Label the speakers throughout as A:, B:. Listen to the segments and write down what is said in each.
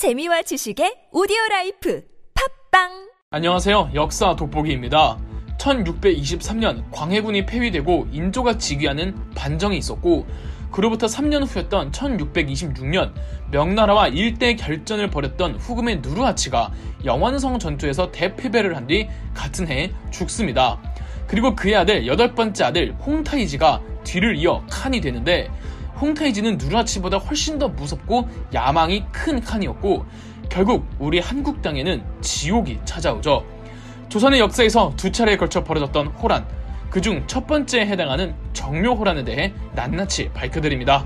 A: 재미와 지식의 오디오 라이프 팟빵
B: 안녕하세요. 역사 돋보기입니다. 1623년 광해군이 폐위되고 인조가 즉위하는 반정이 있었고 그로부터 3년 후였던 1626년 명나라와 일대 결전을 벌였던 후금의 누르하치가 영원성 전투에서 대패배를 한 뒤 같은 해에 죽습니다. 그리고 그의 아들 여덟 번째 아들 홍타이지가 뒤를 이어 칸이 되는데 홍타이지는 누르하치보다 훨씬 더 무섭고 야망이 큰 칸이었고 결국 우리 한국 땅에는 지옥이 찾아오죠. 조선의 역사에서 두 차례에 걸쳐 벌어졌던 호란, 그중 첫 번째에 해당하는 정묘호란에 대해 낱낱이 밝혀드립니다.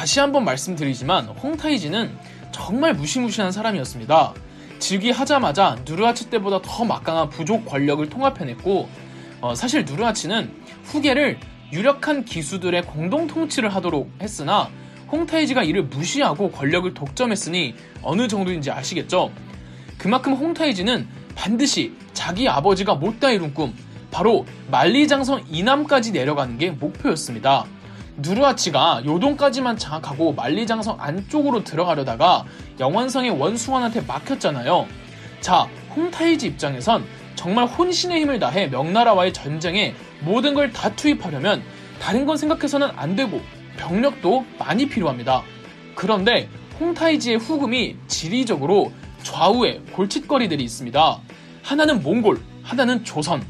B: 다시 한번 말씀드리지만 홍타이지는 정말 무시무시한 사람이었습니다. 즉위하자마자 누르하치 때보다 더 막강한 부족 권력을 통합해냈고 어, 사실 누르하치는 후계를 유력한 기수들의 공동 통치를 하도록 했으나 홍타이지가 이를 무시하고 권력을 독점했으니 어느 정도인지 아시겠죠? 그만큼 홍타이지는 반드시 자기 아버지가 못다 이룬 꿈, 바로 만리장성 이남까지 내려가는 게 목표였습니다. 누르하치가 요동까지만 장악하고 만리장성 안쪽으로 들어가려다가 영원성의 원수원한테 막혔잖아요. 자, 홍타이지 입장에선 정말 혼신의 힘을 다해 명나라와의 전쟁에 모든 걸 다 투입하려면 다른 건 생각해서는 안 되고 병력도 많이 필요합니다. 그런데 홍타이지의 후금이 지리적으로 좌우에 골칫거리들이 있습니다. 하나는 몽골, 하나는 조선.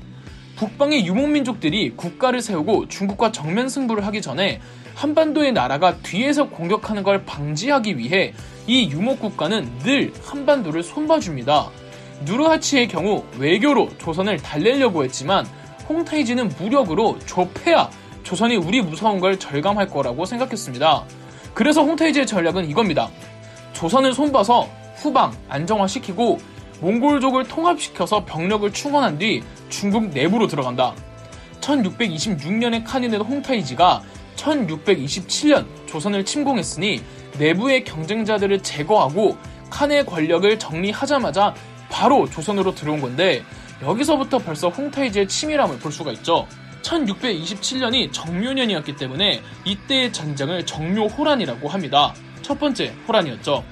B: 북방의 유목민족들이 국가를 세우고 중국과 정면 승부를 하기 전에 한반도의 나라가 뒤에서 공격하는 걸 방지하기 위해 이 유목국가는 늘 한반도를 손봐줍니다. 누르하치의 경우 외교로 조선을 달래려고 했지만 홍타이지는 무력으로 좁혀야 조선이 우리 무서운 걸 절감할 거라고 생각했습니다. 그래서 홍타이지의 전략은 이겁니다. 조선을 손봐서 후방 안정화시키고 몽골족을 통합시켜서 병력을 충원한 뒤 중국 내부로 들어간다. 1626년에 칸이 된 홍타이지가 1627년 조선을 침공했으니 내부의 경쟁자들을 제거하고 칸의 권력을 정리하자마자 바로 조선으로 들어온 건데 여기서부터 벌써 홍타이지의 치밀함을 볼 수가 있죠. 1627년이 정묘년이었기 때문에 이때의 전쟁을 정묘호란이라고 합니다. 첫 번째 호란이었죠.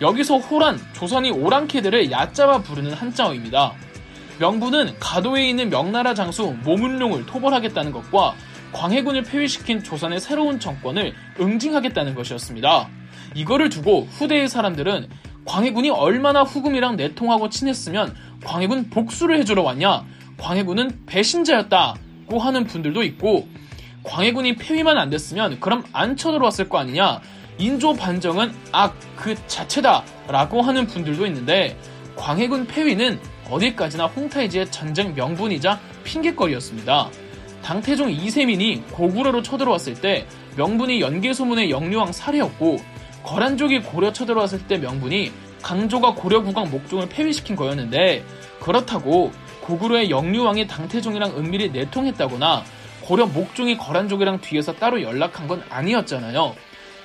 B: 여기서 호란, 조선이 오랑캐들을 얕잡아 부르는 한자어입니다. 명분은 가도에 있는 명나라 장수 모문룡을 토벌하겠다는 것과 광해군을 폐위시킨 조선의 새로운 정권을 응징하겠다는 것이었습니다. 이거를 두고 후대의 사람들은 광해군이 얼마나 후금이랑 내통하고 친했으면 광해군 복수를 해주러 왔냐? 광해군은 배신자였다고 하는 분들도 있고 광해군이 폐위만 안 됐으면 그럼 안 쳐들어왔을 거 아니냐? 인조 반정은 악 그 자체다 라고 하는 분들도 있는데 광해군 폐위는 어디까지나 홍타이지의 전쟁 명분이자 핑계거리였습니다. 당태종 이세민이 고구려로 쳐들어왔을 때 명분이 연개소문의 영류왕 살해였고 거란족이 고려 쳐들어왔을 때 명분이 강조가 고려 국왕 목종을 폐위시킨 거였는데 그렇다고 고구려의 영류왕이 당태종이랑 은밀히 내통했다거나 고려 목종이 거란족이랑 뒤에서 따로 연락한 건 아니었잖아요.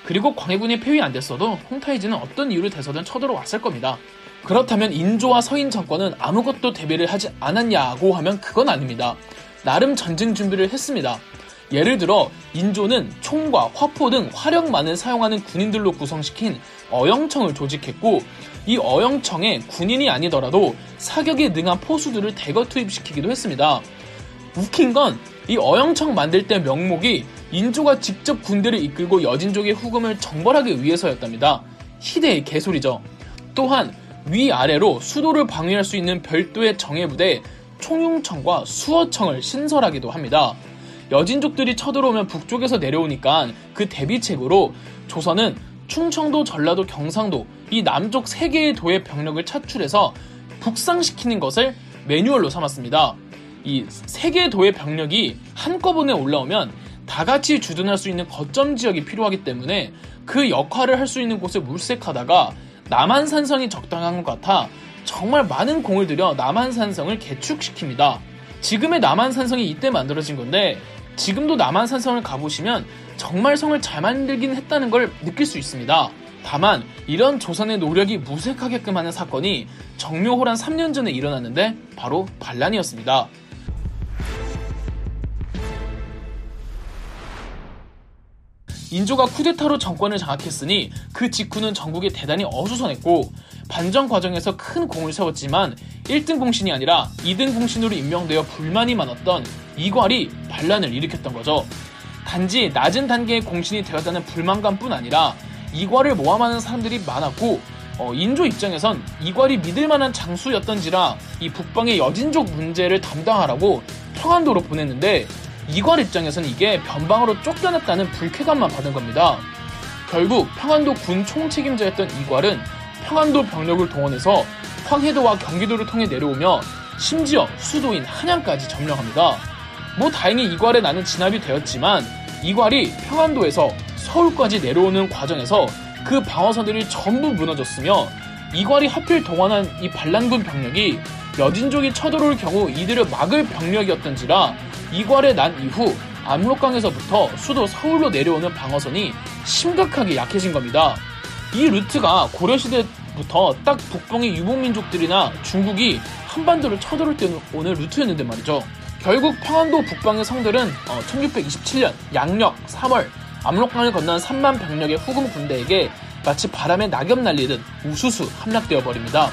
B: 그리고 광해군이 폐위 안 됐어도 홍타이지는 어떤 이유를 대서든 쳐들어왔을 겁니다. 그렇다면 인조와 서인 정권은 아무것도 대비를 하지 않았냐고 하면 그건 아닙니다. 나름 전쟁 준비를 했습니다. 예를 들어 인조는 총과 화포 등 화력만을 사용하는 군인들로 구성시킨 어영청을 조직했고 이 어영청에 군인이 아니더라도 사격에 능한 포수들을 대거 투입시키기도 했습니다. 웃긴 건 이 어영청 만들 때 명목이 인조가 직접 군대를 이끌고 여진족의 후금을 정벌하기 위해서였답니다. 희대의 개소리죠. 또한 위아래로 수도를 방위할 수 있는 별도의 정예부대 총융청과 수어청을 신설하기도 합니다. 여진족들이 쳐들어오면 북쪽에서 내려오니까 그 대비책으로 조선은 충청도, 전라도, 경상도 이 남쪽 세 개의 도의 병력을 차출해서 북상시키는 것을 매뉴얼로 삼았습니다. 이 세 개의 도의 병력이 한꺼번에 올라오면 다 같이 주둔할 수 있는 거점 지역이 필요하기 때문에 그 역할을 할 수 있는 곳을 물색하다가 남한산성이 적당한 것 같아 정말 많은 공을 들여 남한산성을 개축시킵니다. 지금의 남한산성이 이때 만들어진 건데 지금도 남한산성을 가보시면 정말 성을 잘 만들긴 했다는 걸 느낄 수 있습니다. 다만 이런 조선의 노력이 무색하게끔 하는 사건이 정묘호란 3년 전에 일어났는데 바로 반란이었습니다. 인조가 쿠데타로 정권을 장악했으니 그 직후는 전국이 대단히 어수선했고 반정 과정에서 큰 공을 세웠지만 1등 공신이 아니라 2등 공신으로 임명되어 불만이 많았던 이괄이 반란을 일으켰던 거죠. 단지 낮은 단계의 공신이 되었다는 불만감뿐 아니라 이괄을 모함하는 사람들이 많았고 어, 인조 입장에선 이괄이 믿을 만한 장수였던지라 이 북방의 여진족 문제를 담당하라고 평안도로 보냈는데 이괄 입장에서는 이게 변방으로 쫓겨났다는 불쾌감만 받은 겁니다. 결국 평안도 군 총책임자였던 이괄은 평안도 병력을 동원해서 황해도와 경기도를 통해 내려오며 심지어 수도인 한양까지 점령합니다. 뭐 다행히 이괄에 나는 진압이 되었지만 이괄이 평안도에서 서울까지 내려오는 과정에서 그 방어선들이 전부 무너졌으며 이괄이 하필 동원한 이 반란군 병력이 여진족이 쳐들어올 경우 이들을 막을 병력이었던지라 이괄에 난 이후 압록강에서부터 수도 서울로 내려오는 방어선이 심각하게 약해진 겁니다. 이 루트가 고려시대부터 딱 북방의 유목민족들이나 중국이 한반도를 쳐들을 때 오는 루트였는데 말이죠. 결국 평안도 북방의 성들은 1627년 양력 3월 압록강을 건넌 3만 병력의 후금 군대에게 마치 바람에 낙엽 날리듯 우수수 함락되어 버립니다.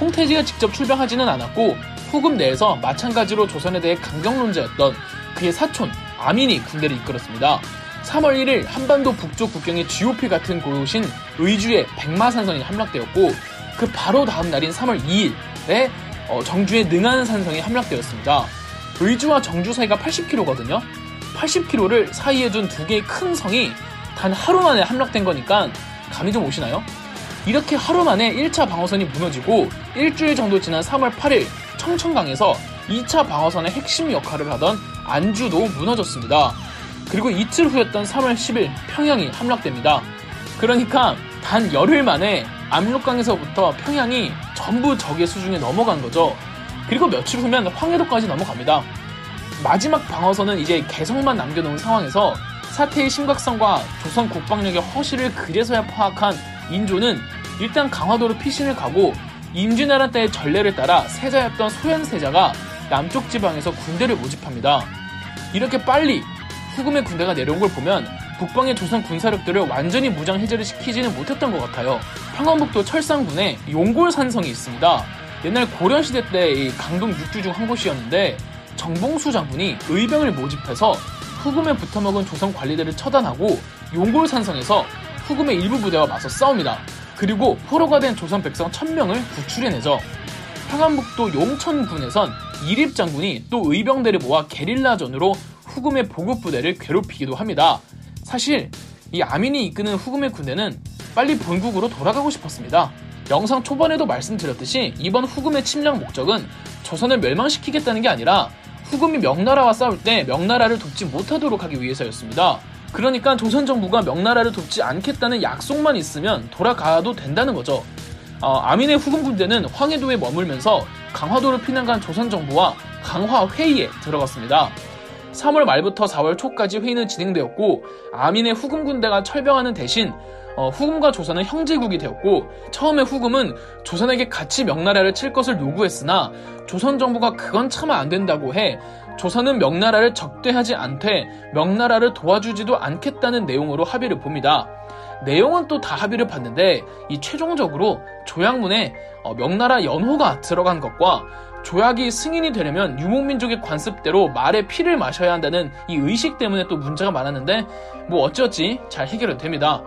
B: 홍태지가 직접 출병하지는 않았고 후금 내에서 마찬가지로 조선에 대해 강경론자였던 그의 사촌 아민이 군대를 이끌었습니다. 3월 1일 한반도 북쪽 국경의 GOP 같은 곳인 의주의 백마산성이 함락되었고 그 바로 다음 날인 3월 2일에 어, 정주의 능안산성이 함락되었습니다. 의주와 정주 사이가 80km거든요. 80km를 사이에 둔 두 개의 큰 성이 단 하루 만에 함락된 거니까 감이 좀 오시나요? 이렇게 하루 만에 1차 방어선이 무너지고 일주일 정도 지난 3월 8일 청천강에서 2차 방어선의 핵심 역할을 하던 안주도 무너졌습니다. 그리고 이틀 후였던 3월 10일 평양이 함락됩니다. 그러니까 단 열흘 만에 압록강에서부터 평양이 전부 적의 수중에 넘어간 거죠. 그리고 며칠 후면 황해도까지 넘어갑니다. 마지막 방어선은 이제 개성만 남겨놓은 상황에서 사태의 심각성과 조선 국방력의 허실을 그제서야 파악한 인조는 일단 강화도로 피신을 가고 임진왜란 때의 전례를 따라 세자였던 소현 세자가 남쪽 지방에서 군대를 모집합니다. 이렇게 빨리 후금의 군대가 내려온 걸 보면 북방의 조선 군사력들을 완전히 무장 해제를 시키지는 못했던 것 같아요. 평안북도 철산군에 용골산성이 있습니다. 옛날 고려 시대 때 강동 육주 중 한 곳이었는데 정봉수 장군이 의병을 모집해서 후금에 붙어먹은 조선 관리들을 처단하고 용골산성에서 후금의 일부 부대와 맞서 싸웁니다. 그리고 포로가 된 조선 백성 1000명을 구출해내죠. 평안북도 용천군에선 이립 장군이 또 의병대를 모아 게릴라전으로 후금의 보급 부대를 괴롭히기도 합니다. 사실 이 아민이 이끄는 후금의 군대는 빨리 본국으로 돌아가고 싶었습니다. 영상 초반에도 말씀드렸듯이 이번 후금의 침략 목적은 조선을 멸망시키겠다는 게 아니라 후금이 명나라와 싸울 때 명나라를 돕지 못하도록 하기 위해서였습니다. 그러니까 조선 정부가 명나라를 돕지 않겠다는 약속만 있으면 돌아가도 된다는 거죠. 어, 아민의 후금 군대는 황해도에 머물면서 강화도를 피난 간 조선 정부와 강화 회의에 들어갔습니다. 3월 말부터 4월 초까지 회의는 진행되었고 아민의 후금 군대가 철병하는 대신 어, 후금과 조선은 형제국이 되었고 처음에 후금은 조선에게 같이 명나라를 칠 것을 요구했으나 조선 정부가 그건 참아 안 된다고 해 조선은 명나라를 적대하지 않되 명나라를 도와주지도 않겠다는 내용으로 합의를 봅니다. 내용은 또 다 합의를 봤는데 이 최종적으로 조약문에 어, 명나라 연호가 들어간 것과 조약이 승인이 되려면 유목민족의 관습대로 말의 피를 마셔야 한다는 이 의식 때문에 또 문제가 많았는데 뭐 어찌어찌 잘 해결은 됩니다.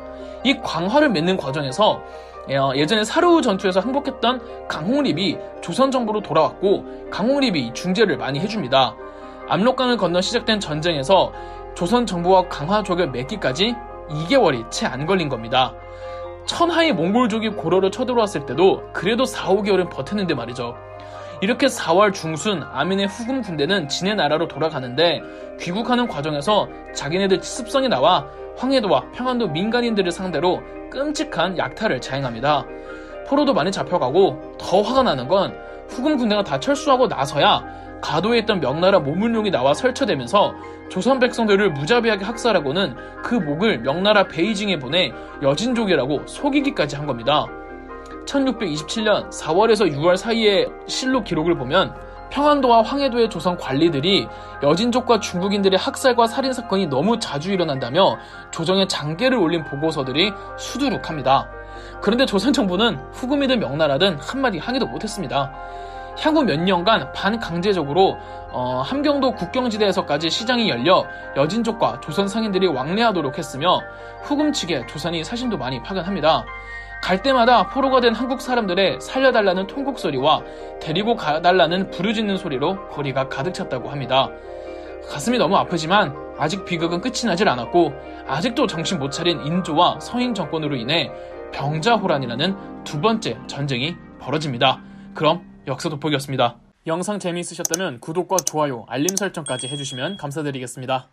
B: 이 광화를 맺는 과정에서 어, 예전에 사르우 전투에서 항복했던 강홍립이 조선 정부로 돌아왔고 강홍립이 중재를 많이 해줍니다. 압록강을 건너 시작된 전쟁에서 조선 정부와 강화족을 맺기까지 2개월이 채 안 걸린 겁니다. 천하의 몽골족이 고려를 쳐들어왔을 때도 그래도 4, 5개월은 버텼는데 말이죠. 이렇게 4월 중순 아민의 후금 군대는 진해 나라로 돌아가는데 귀국하는 과정에서 자기네들 습성이 나와 황해도와 평안도 민간인들을 상대로 끔찍한 약탈을 자행합니다. 포로도 많이 잡혀가고 더 화가 나는 건 후금 군대가 다 철수하고 나서야 가도에 있던 명나라 모문룡이 나와 설쳐되면서 조선 백성들을 무자비하게 학살하고는 그 목을 명나라 베이징에 보내 여진족이라고 속이기까지 한 겁니다. 1627년 4월에서 6월 사이의 실록 기록을 보면 평안도와 황해도의 조선 관리들이 여진족과 중국인들의 학살과 살인 사건이 너무 자주 일어난다며 조정에 장계를 올린 보고서들이 수두룩합니다. 그런데 조선 정부는 후금이든 명나라든 한마디 항의도 못했습니다. 향후 몇 년간 반강제적으로 어, 함경도 국경지대에서까지 시장이 열려 여진족과 조선 상인들이 왕래하도록 했으며 후금 측에 조선이 사신도 많이 파견합니다. 갈 때마다 포로가 된 한국 사람들의 살려달라는 통곡 소리와 데리고 가달라는 부르짖는 소리로 거리가 가득 찼다고 합니다. 가슴이 너무 아프지만 아직 비극은 끝이 나질 않았고 아직도 정신 못 차린 인조와 서인 정권으로 인해 병자호란이라는 두 번째 전쟁이 벌어집니다. 그럼 역사 돋보기였습니다. 영상 재미있으셨다면 구독과 좋아요, 알림 설정까지 해주시면 감사드리겠습니다.